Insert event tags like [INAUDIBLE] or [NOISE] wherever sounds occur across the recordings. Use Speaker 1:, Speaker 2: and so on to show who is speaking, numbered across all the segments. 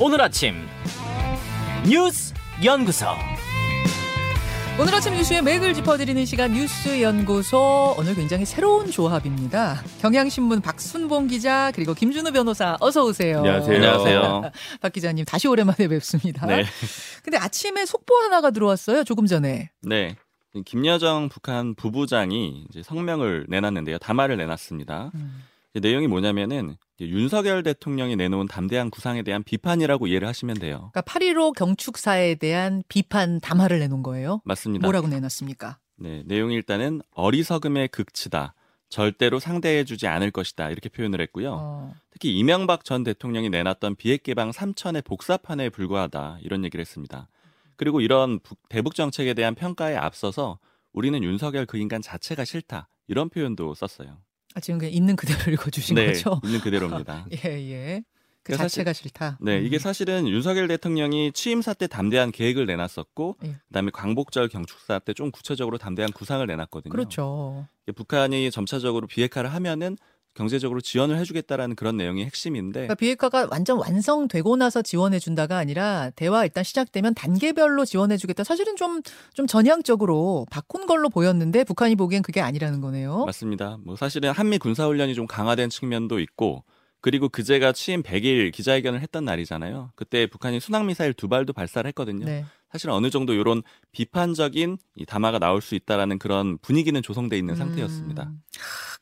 Speaker 1: 오늘 아침 뉴스 연구소
Speaker 2: 오늘 아침 뉴스의 맥을 짚어드리는 시간 뉴스 연구소 오늘 굉장히 새로운 조합입니다. 경향신문 박순봉 기자 그리고 김준우 변호사 어서 오세요.
Speaker 3: 안녕하세요.
Speaker 1: 안녕하세요. [LAUGHS]
Speaker 2: 박 기자님 다시 오랜만에 뵙습니다.
Speaker 1: 네.
Speaker 2: 근데 아침에 속보 하나가 들어왔어요. 조금 전에.
Speaker 1: 네. 김여정 북한 부부장이 이제 성명을 내놨는데요. 담화를 내놨습니다.
Speaker 2: 음.
Speaker 1: 내용이 뭐냐면은 윤석열 대통령이 내놓은 담대한 구상에 대한 비판이라고 이해를 하시면 돼요.
Speaker 2: 그러니까 8.15 경축사에 대한 비판 담화를 내놓은 거예요.
Speaker 1: 맞습니다.
Speaker 2: 뭐라고 내놨습니까?
Speaker 1: 네, 내용이 일단은 어리석음의 극치다. 절대로 상대해주지 않을 것이다. 이렇게 표현을 했고요.
Speaker 2: 어.
Speaker 1: 특히 이명박 전 대통령이 내놨던 비핵 개방 3천의 복사판에 불과하다. 이런 얘기를 했습니다. 그리고 이런 북- 대북 정책에 대한 평가에 앞서서 우리는 윤석열 그 인간 자체가 싫다. 이런 표현도 썼어요.
Speaker 2: 아, 지금 그냥 있는 그대로 [LAUGHS] 읽어주신
Speaker 1: 네,
Speaker 2: 거죠?
Speaker 1: 있는 그대로입니다. [LAUGHS]
Speaker 2: 예, 예. 그
Speaker 1: 그러니까
Speaker 2: 자체가 싫다.
Speaker 1: 네, 이게
Speaker 2: 음.
Speaker 1: 사실은 윤석열 대통령이 취임사 때 담대한 계획을 내놨었고,
Speaker 2: 예.
Speaker 1: 그다음에 광복절 경축사 때 좀 구체적으로 담대한 구상을 내놨거든요.
Speaker 2: 그렇죠.
Speaker 1: 이게 북한이 점차적으로 비핵화를 하면은 경제적으로 지원을 해주겠다라는 그런 내용이 핵심인데,
Speaker 2: 그러니까 비핵화가 완전 완성되고 나서 지원해 준다가 아니라 대화 일단 시작되면 단계별로 지원해 주겠다. 사실은 좀 좀 전향적으로 바꾼 걸로 보였는데 북한이 보기엔 그게 아니라는 거네요.
Speaker 1: 맞습니다. 뭐 사실은 한미 군사 훈련이 좀 강화된 측면도 있고, 그리고 그제가 취임 100일 기자회견을 했던 날이잖아요. 그때 북한이 순항 미사일 두 발도 발사를 했거든요.
Speaker 2: 네.
Speaker 1: 사실 어느 정도 이런 비판적인 이 담화가 나올 수 있다라는 그런 분위기는 조성돼 있는 상태였습니다.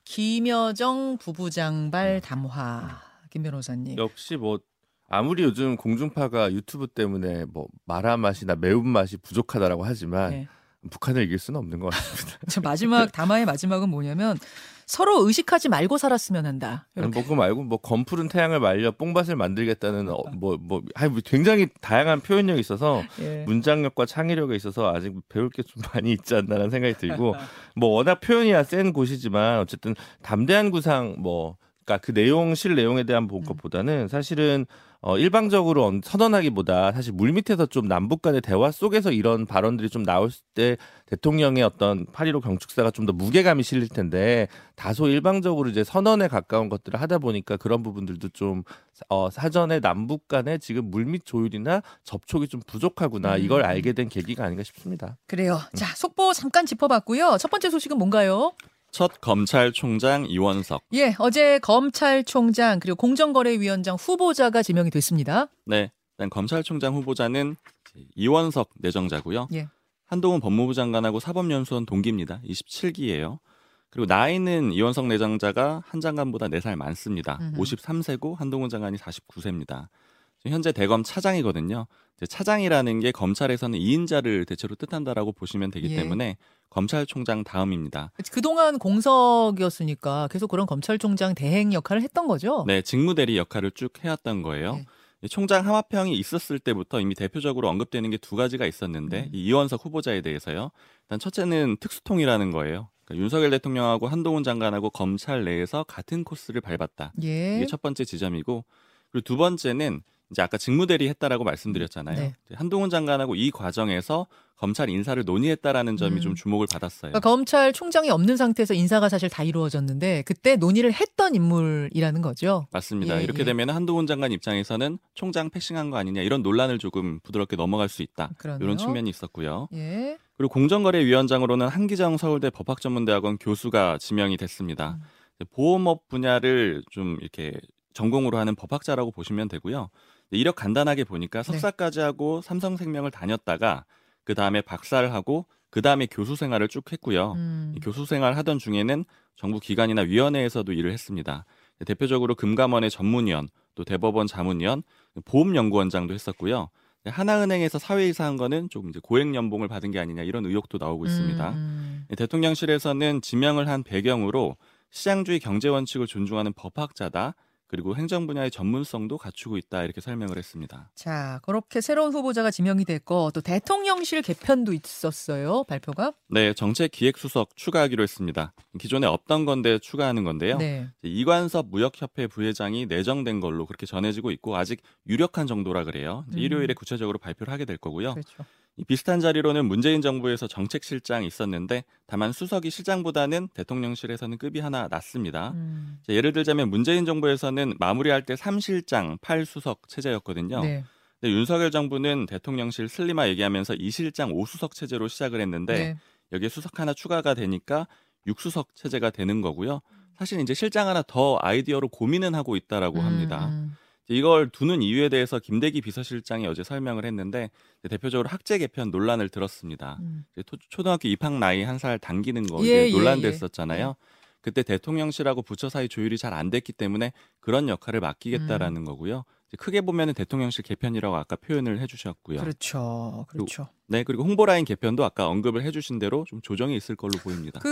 Speaker 2: 음. 김여정 부부장발
Speaker 1: 네.
Speaker 2: 담화. 김 변호사님.
Speaker 3: 역시 뭐 아무리 요즘 공중파가 유튜브 때문에 뭐 마라 맛이나 매운 맛이 부족하다라고 하지만
Speaker 2: 네.
Speaker 3: 북한을 이길 수는 없는 것 같습니다. [LAUGHS]
Speaker 2: 저 마지막 담화의 마지막은 뭐냐면 서로 의식하지 말고 살았으면 한다. 이렇게.
Speaker 3: 뭐 그거 말고 뭐 검푸른 태양을 말려 뽕밭을 만들겠다는 어, 뭐, 뭐 아니, 굉장히 다양한 표현력이 있어서
Speaker 2: 예.
Speaker 3: 문장력과 창의력에 있어서 아직 배울 게 좀 많이 있지 않나라는 생각이 들고 [LAUGHS] 뭐 워낙 표현이야 센 곳이지만 어쨌든 담대한 구상 뭐 그러니까 그 내용 실 내용에 대한 본
Speaker 2: 음.
Speaker 3: 것보다는 사실은 어 일방적으로 언- 선언하기보다 사실 물밑에서 좀 남북 간의 대화 속에서 이런 발언들이 좀 나올 때 대통령의 어떤 8.15 경축사가 좀 더 무게감이 실릴 텐데 다소 일방적으로 이제 선언에 가까운 것들을 하다 보니까 그런 부분들도 좀 어, 사전에 남북 간의 지금 물밑 조율이나 접촉이 좀 부족하구나
Speaker 2: 음.
Speaker 3: 이걸 알게 된 계기가 아닌가 싶습니다.
Speaker 2: 그래요. 자, 속보 잠깐 짚어봤고요. 첫 번째 소식은 뭔가요?
Speaker 1: 첫 검찰총장 이원석.
Speaker 2: 예, 어제 검찰총장 그리고 공정거래위원장 후보자가 지명이 됐습니다.
Speaker 1: 네, 일단 검찰총장 후보자는 이원석 내정자고요.
Speaker 2: 예.
Speaker 1: 한동훈 법무부 장관하고 사법연수원 동기입니다. 27기예요. 그리고 나이는 이원석 내정자가 한 장관보다 4살 많습니다.
Speaker 2: 음흠.
Speaker 1: 53세고 한동훈 장관이 49세입니다. 현재 대검 차장이거든요. 차장이라는 게 검찰에서는 2인자를 대체로 뜻한다라고 보시면 되기
Speaker 2: 예.
Speaker 1: 때문에 검찰총장 다음입니다.
Speaker 2: 그동안 공석이었으니까 계속 그런 검찰총장 대행 역할을 했던 거죠.
Speaker 1: 네, 직무대리 역할을 쭉 해왔던 거예요.
Speaker 2: 네.
Speaker 1: 이 총장 하마평이 있었을 때부터 이미 대표적으로 언급되는 게 두 가지가 있었는데
Speaker 2: 음.
Speaker 1: 이 이원석 후보자에 대해서요. 일단 첫째는 특수통이라는 거예요. 그러니까 윤석열 대통령하고 한동훈 장관하고 검찰 내에서 같은 코스를 밟았다.
Speaker 2: 예.
Speaker 1: 이게 첫 번째 지점이고 그리고 두 번째는 이제 아까 직무대리 했다라고 말씀드렸잖아요.
Speaker 2: 네.
Speaker 1: 한동훈 장관하고 이 과정에서 검찰 인사를 논의했다라는 점이
Speaker 2: 음.
Speaker 1: 좀 주목을 받았어요.
Speaker 2: 그러니까 검찰총장이 없는 상태에서 인사가 사실 다 이루어졌는데 그때 논의를 했던 인물이라는 거죠.
Speaker 1: 맞습니다.
Speaker 2: 예,
Speaker 1: 이렇게
Speaker 2: 예.
Speaker 1: 되면 한동훈 장관 입장에서는 총장 패싱한 거 아니냐 이런 논란을 조금 부드럽게 넘어갈 수 있다.
Speaker 2: 그러네요.
Speaker 1: 이런 측면이 있었고요.
Speaker 2: 예.
Speaker 1: 그리고 공정거래위원장으로는 한기정 서울대 법학전문대학원 교수가 지명이 됐습니다.
Speaker 2: 음.
Speaker 1: 보험업 분야를 좀 이렇게 전공으로 하는 법학자라고 보시면 되고요. 이력 간단하게 보니까
Speaker 2: 네.
Speaker 1: 석사까지 하고 삼성생명을 다녔다가 그 다음에 박사를 하고 그 다음에 교수 생활을 쭉 했고요.
Speaker 2: 음.
Speaker 1: 이 교수 생활 하던 중에는 정부 기관이나 위원회에서도 일을 했습니다. 대표적으로 금감원의 전문위원, 또 대법원 자문위원, 보험연구원장도 했었고요. 하나은행에서 사회이사 한 거는 조금 이제 고액 연봉을 받은 게 아니냐 이런 의혹도 나오고 있습니다.
Speaker 2: 음.
Speaker 1: 대통령실에서는 지명을 한 배경으로 시장주의 경제 원칙을 존중하는 법학자다. 그리고 행정 분야의 전문성도 갖추고 있다 이렇게 설명을 했습니다.
Speaker 2: 자, 그렇게 새로운 후보자가 지명이 됐고 또 대통령실 개편도 있었어요. 발표가.
Speaker 1: 네, 정책 기획 수석 추가하기로 했습니다. 기존에 없던 건데 추가하는 건데요.
Speaker 2: 네.
Speaker 1: 이관섭 무역협회 부회장이 내정된 걸로 그렇게 전해지고 있고 아직 유력한 정도라 그래요.
Speaker 2: 음.
Speaker 1: 일요일에 구체적으로 발표를 하게 될 거고요.
Speaker 2: 그렇죠.
Speaker 1: 이 비슷한 자리로는 문재인 정부에서 정책실장이 있었는데 다만 수석이 실장보다는 대통령실에서는 급이 하나 낮습니다.
Speaker 2: 음.
Speaker 1: 자, 예를 들자면 문재인 정부에서는 마무리할 때 3실장 8수석 체제였거든요.
Speaker 2: 네.
Speaker 1: 근데 윤석열 정부는 대통령실 슬림화 얘기하면서 2실장 5수석 체제로 시작을 했는데
Speaker 2: 네.
Speaker 1: 여기에 수석 하나 추가가 되니까 6수석 체제가 되는 거고요. 사실 이제 실장 하나 더 아이디어로 고민은 하고 있다라고 합니다.
Speaker 2: 음,
Speaker 1: 이걸 두는 이유에 대해서 김대기 비서실장이 어제 설명을 했는데 대표적으로 학제 개편 논란을 들었습니다.
Speaker 2: 음.
Speaker 1: 초등학교 입학 나이 한 살 당기는 거
Speaker 2: 예, 예,
Speaker 1: 논란됐었잖아요. 그때 대통령실하고 부처 사이 조율이 잘 안 됐기 때문에 그런 역할을 맡기겠다라는
Speaker 2: 음.
Speaker 1: 거고요. 크게 보면은 대통령실 개편이라고 아까 표현을 해주셨고요.
Speaker 2: 그렇죠. 그렇죠.
Speaker 1: 네 그리고 홍보라인 개편도 아까 언급을 해주신 대로 좀 조정이 있을 걸로 보입니다.
Speaker 2: 그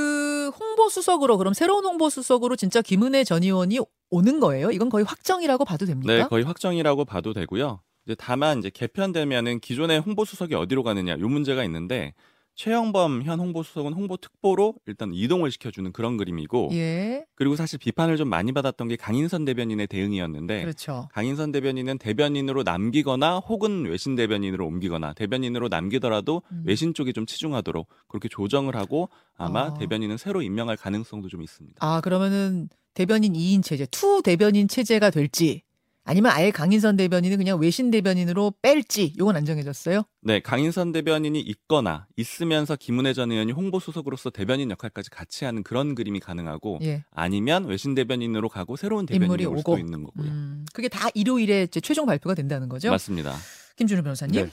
Speaker 2: 홍보 수석으로 그럼 새로운 홍보 수석으로 진짜 김은혜 전 의원이 오는 거예요? 이건 거의 확정이라고 봐도 됩니까?
Speaker 1: 네 거의 확정이라고 봐도 되고요. 이제 다만 이제 개편되면은 기존의 홍보 수석이 어디로 가느냐 요 문제가 있는데 최영범 현 홍보 수석은 홍보 특보로 일단 이동을 시켜주는 그런 그림이고
Speaker 2: 예.
Speaker 1: 그리고 사실 비판을 좀 많이 받았던 게 강인선 대변인의 대응이었는데
Speaker 2: 그렇죠.
Speaker 1: 강인선 대변인은 대변인으로 남기거나 혹은 외신 대변인으로 옮기거나 대변인으로 남기더라도
Speaker 2: 음.
Speaker 1: 외신 쪽이 좀 치중하도록 그렇게 조정을 하고 아마
Speaker 2: 아.
Speaker 1: 대변인은 새로 임명할 가능성도 좀 있습니다.
Speaker 2: 아, 그러면은 대변인 2인 체제, 투 대변인 체제가 될지 아니면 아예 강인선 대변인은 그냥 외신 대변인으로 뺄지 요건 안 정해졌어요?
Speaker 1: 네, 강인선 대변인이 있거나 있으면서 김은혜 전 의원이 홍보 수석으로서 대변인 역할까지 같이 하는 그런 그림이 가능하고
Speaker 2: 예.
Speaker 1: 아니면 외신 대변인으로 가고 새로운 대변인이 올
Speaker 2: 오고.
Speaker 1: 수도 있는 거고요.
Speaker 2: 음, 그게 다 일요일에 이제 최종 발표가 된다는 거죠?
Speaker 1: 맞습니다.
Speaker 2: 김준우 변호사님.
Speaker 3: 네.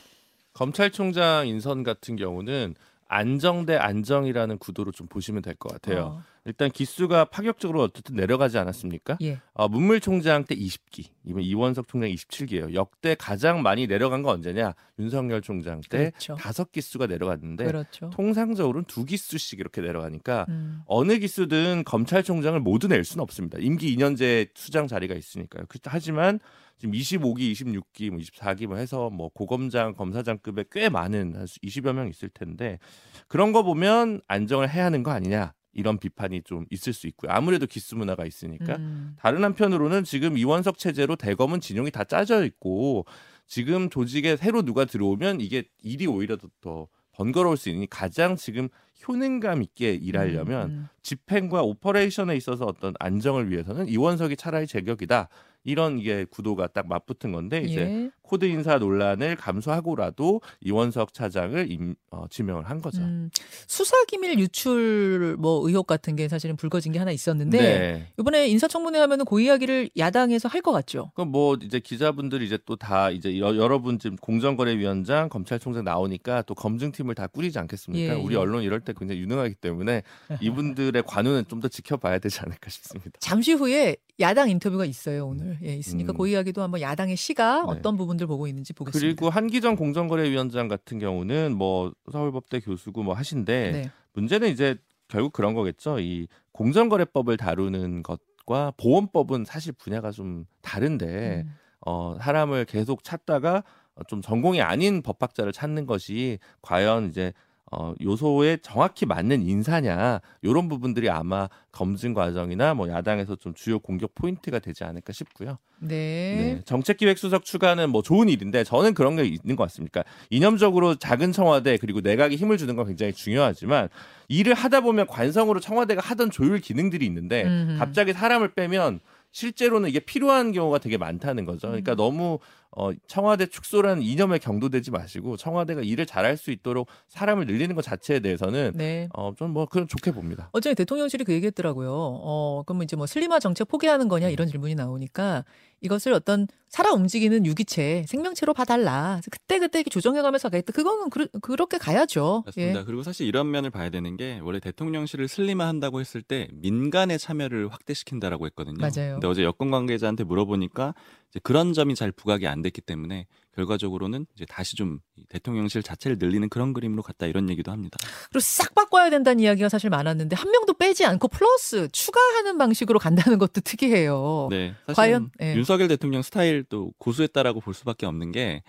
Speaker 3: 검찰총장 인선 같은 경우는 안정 대 안정이라는 구도로 좀 보시면 될 것 같아요.
Speaker 2: 어,
Speaker 3: 일단 기수가 파격적으로 어쨌든 내려가지 않았습니까?
Speaker 2: 예.
Speaker 3: 어, 문물 총장 때 20기, 이번 이원석 총장 27기예요. 역대 가장 많이 내려간 건 언제냐? 윤석열 총장 때
Speaker 2: 그렇죠.
Speaker 3: 다섯 기수가 내려갔는데
Speaker 2: 그렇죠.
Speaker 3: 통상적으로는 두 기수씩 이렇게 내려가니까
Speaker 2: 음.
Speaker 3: 어느 기수든 검찰총장을 모두 낼 수는 없습니다. 임기 2년제 수장 자리가 있으니까요. 그- 하지만 지금 25기, 26기, 뭐 24기 뭐 해서 뭐 고검장, 검사장급에 꽤 많은 한 20여 명 있을 텐데 그런 거 보면 안정을 해야 하는 거 아니냐 이런 비판이 좀 있을 수 있고요. 아무래도 기수 문화가 있으니까
Speaker 2: 음.
Speaker 3: 다른 한편으로는 지금 이원석 체제로 대검은 진용이 다 짜져 있고 지금 조직에 새로 누가 들어오면 이게 일이 오히려 더, 더 번거로울 수 있으니 가장 지금 효능감 있게 일하려면
Speaker 2: 음,
Speaker 3: 집행과 오퍼레이션에 있어서 어떤 안정을 위해서는 이원석이 차라리 제격이다. 이런 이게 구도가 딱 맞붙은 건데
Speaker 2: 음.
Speaker 3: 이제
Speaker 2: 예.
Speaker 3: 코드 인사 논란을 감수하고라도 이원석 차장을 임, 어, 지명을 한 거죠.
Speaker 2: 음, 수사 기밀 유출 뭐 의혹 같은 게 사실은 불거진 게 하나 있었는데
Speaker 3: 네.
Speaker 2: 이번에 인사청문회 하면은 그 이야기를 야당에서 할 것 같죠.
Speaker 3: 그럼 뭐 이제 기자분들이 이제 또 다 이제 여, 여러분 지금 공정거래위원장, 검찰총장 나오니까 또 검증팀을 다 꾸리지 않겠습니까?
Speaker 2: 예,
Speaker 3: 우리
Speaker 2: 예.
Speaker 3: 언론 이럴 때 굉장히 유능하기 때문에 [LAUGHS] 이분들의 관운은 좀 더 지켜봐야 되지 않을까 싶습니다.
Speaker 2: 잠시 후에 야당 인터뷰가 있어요 오늘. 예, 있으니까
Speaker 3: 음.
Speaker 2: 그 이야기도 한번 야당의 시가
Speaker 3: 네.
Speaker 2: 어떤 부분들 보고 있는지 보겠습니다.
Speaker 3: 그리고 한기정 공정거래위원장 같은 경우는 뭐 서울법대 교수고 뭐 하신데
Speaker 2: 네.
Speaker 3: 문제는 이제 결국 그런 거겠죠. 이 공정거래법을 다루는 것과 보험법은 사실 분야가 좀 다른데
Speaker 2: 음.
Speaker 3: 어, 사람을 계속 찾다가 어, 좀 전공이 아닌 법학자를 찾는 것이 과연 이제 어, 요소에 정확히 맞는 인사냐 이런 부분들이 아마 검증 과정이나 뭐 야당에서 좀 주요 공격 포인트가 되지 않을까 싶고요.
Speaker 2: 네.
Speaker 3: 네. 정책기획수석 추가는 뭐 좋은 일인데 저는 그런 게 있는 것 같습니까? 이념적으로 작은 청와대 그리고 내각에 힘을 주는 건 굉장히 중요하지만 일을 하다 보면 관성으로 청와대가 하던 조율 기능들이 있는데
Speaker 2: 음흠.
Speaker 3: 갑자기 사람을 빼면 실제로는 이게 필요한 경우가 되게 많다는 거죠. 그러니까
Speaker 2: 음.
Speaker 3: 너무 어, 청와대 축소라는 이념에 경도되지 마시고 청와대가 일을 잘할 수 있도록 사람을 늘리는 것 자체에 대해서는
Speaker 2: 네.
Speaker 3: 어, 좀뭐 그런 좋게 봅니다.
Speaker 2: 어제 대통령실이 그 얘기했더라고요. 어, 그러면 이제 뭐 슬림화 정책 포기하는 거냐 이런 질문이 나오니까 이것을 어떤 살아 움직이는 유기체, 생명체로 봐달라. 그때 그때 이렇게 조정해가면서 가겠다. 그거는 그, 그렇게 가야죠.
Speaker 1: 맞습니다.
Speaker 2: 예.
Speaker 1: 그리고 사실 이런 면을 봐야 되는 게 원래 대통령실을 슬림화한다고 했을 때 민간의 참여를 확대시킨다라고 했거든요.
Speaker 2: 맞아요.
Speaker 1: 근데 어제 여권 관계자한테 물어보니까 그런 점이 잘 부각이 안 됐기 때문에 결과적으로는 이제 다시 좀이 대통령실 자체를 늘리는 그런 그림으로 갔다 이런 얘기도 합니다.
Speaker 2: 그리고 싹 바꿔야 된다는 이야기가 사실 많았는데 한 명도 빼지 않고 플러스 추가하는 방식으로 간다는 것도 특이해요.
Speaker 1: 네,
Speaker 2: 과연, 예.
Speaker 1: 윤석열 대통령 스타일도 고수했다라고 볼 수밖에 없는 게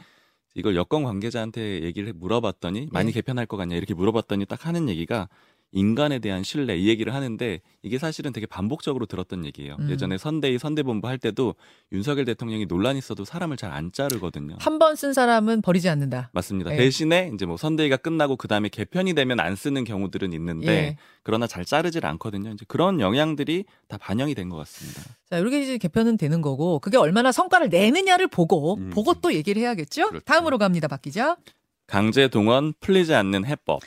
Speaker 1: 이걸 여권 관계자한테 얘기를 물어봤더니 많이
Speaker 2: 예.
Speaker 1: 개편할 것 같냐 이렇게 물어봤더니 딱 하는 얘기가 인간에 대한 신뢰 이 얘기를 하는데 이게 사실은 되게 반복적으로 들었던 얘기예요.
Speaker 2: 음.
Speaker 1: 예전에 선대위 선대본부 할 때도 윤석열 대통령이 논란 있어도 사람을 잘 안 자르거든요.
Speaker 2: 한 번 쓴 사람은 버리지 않는다.
Speaker 1: 맞습니다.
Speaker 2: 예.
Speaker 1: 대신에 이제 뭐 선대위가 끝나고 그 다음에 개편이 되면 안 쓰는 경우들은 있는데
Speaker 2: 예.
Speaker 1: 그러나 잘 자르질 않거든요. 이제 그런 영향들이 다 반영이 된 것 같습니다.
Speaker 2: 자, 이렇게 이제 개편은 되는 거고 그게 얼마나 성과를 내느냐를 보고
Speaker 1: 음.
Speaker 2: 보고 또 얘기를 해야겠죠.
Speaker 1: 그렇죠.
Speaker 2: 다음으로 갑니다, 박 기자.
Speaker 1: 강제 동원 풀리지 않는 해법.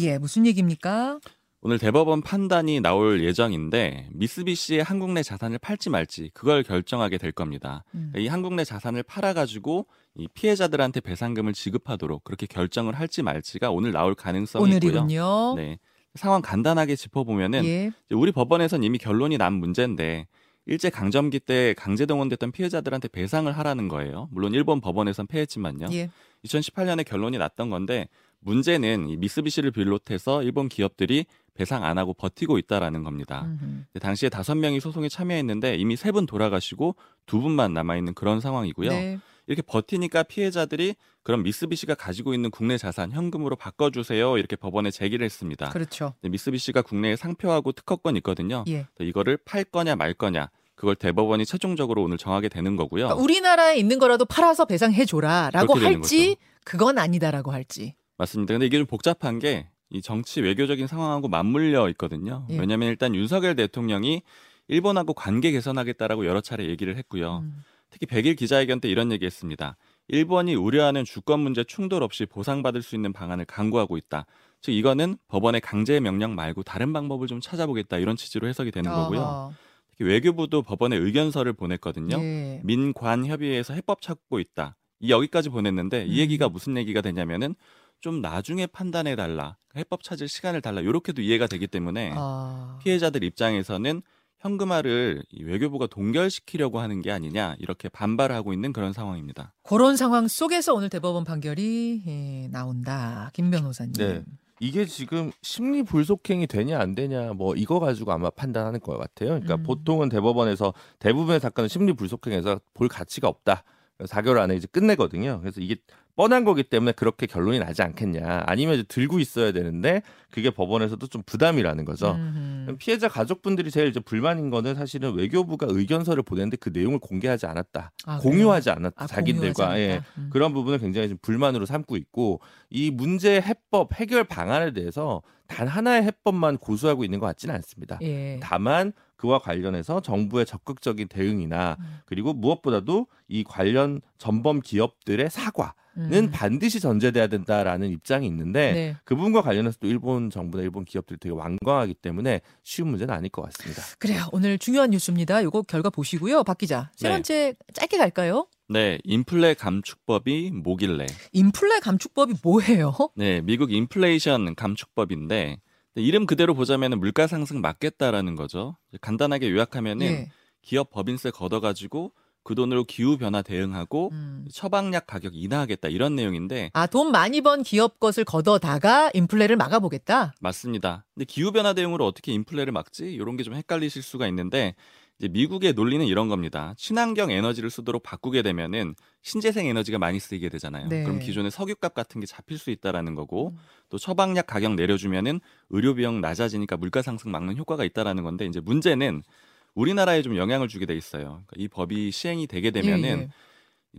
Speaker 2: 예, 무슨 얘기입니까?
Speaker 1: 오늘 대법원 판단이 나올 예정인데 미쓰비시의 한국 내 자산을 팔지 말지 그걸 결정하게 될 겁니다.
Speaker 2: 음.
Speaker 1: 이 한국 내 자산을 팔아가지고 이 피해자들한테 배상금을 지급하도록 그렇게 결정을 할지 말지가 오늘 나올 가능성이 있고요.
Speaker 2: 오늘이군요.
Speaker 1: 네. 상황 간단하게 짚어보면은
Speaker 2: 예.
Speaker 1: 우리 법원에선 이미 결론이 난 문제인데 일제 강점기 때 강제 동원됐던 피해자들한테 배상을 하라는 거예요. 물론 일본 법원에선 패했지만요.
Speaker 2: 예.
Speaker 1: 2018년에 결론이 났던 건데 문제는 이 미쓰비시를 비롯해서 일본 기업들이 배상 안 하고 버티고 있다라는 겁니다.
Speaker 2: 음흠.
Speaker 1: 당시에 다섯 명이 소송에 참여했는데 이미 세 분 돌아가시고 두 분만 남아 있는 그런 상황이고요.
Speaker 2: 네.
Speaker 1: 이렇게 버티니까 피해자들이 그럼 미쓰비시가 가지고 있는 국내 자산 현금으로 바꿔주세요 이렇게 법원에 제기를 했습니다.
Speaker 2: 그렇죠.
Speaker 1: 미쓰비시가 국내에 상표하고 특허권 있거든요.
Speaker 2: 예.
Speaker 1: 이거를 팔 거냐 말 거냐 그걸 대법원이 최종적으로 오늘 정하게 되는 거고요.
Speaker 2: 그러니까 우리나라에 있는 거라도 팔아서 배상해 줘라라고 할지 그건 아니다라고 할지.
Speaker 1: 맞습니다. 근데 이게 좀 복잡한 게 이 정치 외교적인 상황하고 맞물려 있거든요.
Speaker 2: 예.
Speaker 1: 왜냐하면 일단 윤석열 대통령이 일본하고 관계 개선하겠다라고 여러 차례 얘기를 했고요.
Speaker 2: 음.
Speaker 1: 특히 백일 기자회견 때 이런 얘기했습니다. 일본이 우려하는 주권 문제 충돌 없이 보상받을 수 있는 방안을 강구하고 있다. 즉 이거는 법원의 강제 명령 말고 다른 방법을 좀 찾아보겠다 이런 취지로 해석이 되는 거고요.
Speaker 2: 어허.
Speaker 1: 특히 외교부도 법원에 의견서를 보냈거든요.
Speaker 2: 예.
Speaker 1: 민관 협의회에서 해법 찾고 있다. 이 여기까지 보냈는데 이
Speaker 2: 음.
Speaker 1: 얘기가 무슨 얘기가 되냐면은 좀 나중에 판단해 달라. 해법 찾을 시간을 달라. 이렇게도 이해가 되기 때문에
Speaker 2: 아.
Speaker 1: 피해자들 입장에서는 현금화를 이 외교부가 동결시키려고 하는 게 아니냐 이렇게 반발하고 있는 그런 상황입니다.
Speaker 2: 그런 상황 속에서 오늘 대법원 판결이 예, 나온다. 김 변호사님.
Speaker 3: 네. 이게 지금 심리 불속행이 되냐 안 되냐 뭐 이거 가지고 아마 판단하는 것 같아요. 그러니까
Speaker 2: 음.
Speaker 3: 보통은 대법원에서 대부분의 사건은 심리 불속행해서 볼 가치가 없다. 4개월 안에 이제 끝내거든요. 그래서 이게 뻔한 거기 때문에 그렇게 결론이 나지 않겠냐. 아니면 이제 들고 있어야 되는데 그게 법원에서도 좀 부담이라는 거죠.
Speaker 2: 음흠.
Speaker 3: 피해자 가족분들이 제일 이제 불만인 거는 사실은 외교부가 의견서를 보냈는데 그 내용을 공개하지 않았다.
Speaker 2: 아,
Speaker 3: 공유하지 않았다.
Speaker 2: 아,
Speaker 3: 자기들과
Speaker 2: 공유하지
Speaker 3: 예.
Speaker 2: 음.
Speaker 3: 그런 부분을 굉장히 좀 불만으로 삼고 있고 이 문제 해법 해결 방안에 대해서 단 하나의 해법만 고수하고 있는 것 같지는 않습니다.
Speaker 2: 예.
Speaker 3: 다만 그와 관련해서 정부의 적극적인 대응이나
Speaker 2: 음.
Speaker 3: 그리고 무엇보다도 이 관련 전범 기업들의 사과 는
Speaker 2: 음.
Speaker 3: 반드시 전제돼야 된다라는 입장이 있는데
Speaker 2: 네.
Speaker 3: 그 부분과 관련해서 또 일본 정부나 일본 기업들이 되게 완강하기 때문에 쉬운 문제는 아닐 것 같습니다.
Speaker 2: 그래요. 오늘 중요한 뉴스입니다. 요거 결과 보시고요. 박 기자. 세
Speaker 1: 네.
Speaker 2: 번째 짧게 갈까요?
Speaker 1: 네, 인플레 감축법이 뭐길래?
Speaker 2: 인플레 감축법이 뭐예요?
Speaker 1: 네, 미국 인플레이션 감축법인데 네, 이름 그대로 보자면 물가 상승 막겠다라는 거죠. 간단하게 요약하면은
Speaker 2: 예.
Speaker 1: 기업 법인세 걷어가지고 그 돈으로 기후 변화 대응하고
Speaker 2: 음.
Speaker 1: 처방약 가격 인하하겠다 이런 내용인데
Speaker 2: 아, 돈 많이 번 기업 것을 걷어다가 인플레를 막아보겠다.
Speaker 1: 맞습니다. 근데 기후 변화 대응으로 어떻게 인플레를 막지? 이런 게 좀 헷갈리실 수가 있는데 미국의 논리는 이런 겁니다. 친환경 에너지를 쓰도록 바꾸게 되면은 신재생 에너지가 많이 쓰이게 되잖아요.
Speaker 2: 네.
Speaker 1: 그럼 기존의 석유값 같은 게 잡힐 수 있다라는 거고
Speaker 2: 음.
Speaker 1: 또 처방약 가격 내려주면은 의료 비용 낮아지니까 물가 상승 막는 효과가 있다라는 건데 이제 문제는 우리나라에 좀 영향을 주게 돼 있어요. 그러니까 이 법이 시행이 되게 되면은
Speaker 2: 예, 예.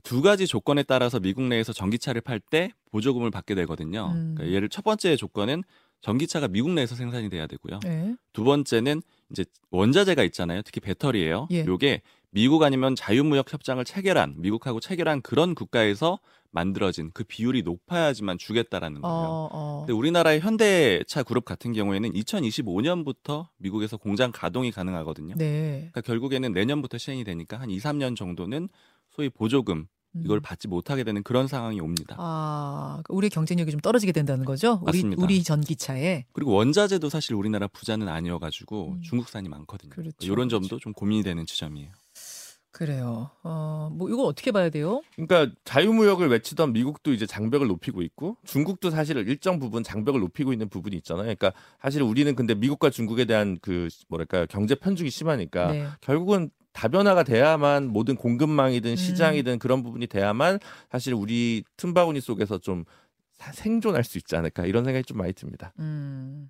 Speaker 1: 두 가지 조건에 따라서 미국 내에서 전기차를 팔 때 보조금을 받게 되거든요.
Speaker 2: 음.
Speaker 1: 그러니까 예를 첫 번째 조건은 전기차가 미국 내에서 생산이 돼야 되고요.
Speaker 2: 예.
Speaker 1: 두 번째는 이제 원자재가 있잖아요. 특히 배터리예요.
Speaker 2: 예.
Speaker 1: 요게 미국 아니면 자유무역 협정을 체결한 미국하고 체결한 그런 국가에서 만들어진 그 비율이 높아야지만 주겠다라는 거예요.
Speaker 2: 어, 어.
Speaker 1: 근데 우리나라의 현대차 그룹 같은 경우에는 2025년부터 미국에서 공장 가동이 가능하거든요.
Speaker 2: 네.
Speaker 1: 그러니까 결국에는 내년부터 시행이 되니까 한 2, 3년 정도는 소위 보조금 이걸
Speaker 2: 음.
Speaker 1: 받지 못하게 되는 그런 상황이 옵니다.
Speaker 2: 아, 우리의 경쟁력이 좀 떨어지게 된다는 거죠? 우리
Speaker 1: 맞습니다.
Speaker 2: 우리 전기차에.
Speaker 1: 그리고 원자재도 사실 우리나라 부자는 아니어가지고
Speaker 2: 음.
Speaker 1: 중국산이 많거든요.
Speaker 2: 그렇죠,
Speaker 1: 이런
Speaker 2: 그렇죠.
Speaker 1: 점도 좀 고민이 되는 지점이에요.
Speaker 2: 그래요. 어, 뭐 이거 어떻게 봐야 돼요?
Speaker 3: 그러니까 자유무역을 외치던 미국도 이제 장벽을 높이고 있고 중국도 사실 일정 부분 장벽을 높이고 있는 부분이 있잖아요. 그러니까 사실 우리는 근데 미국과 중국에 대한 그 뭐랄까 경제 편중이 심하니까
Speaker 2: 네.
Speaker 3: 결국은 다변화가 돼야만 모든 공급망이든
Speaker 2: 음.
Speaker 3: 시장이든 그런 부분이 돼야만 사실 우리 틈바구니 속에서 좀 사- 생존할 수 있지 않을까 이런 생각이 좀 많이 듭니다.
Speaker 2: 음.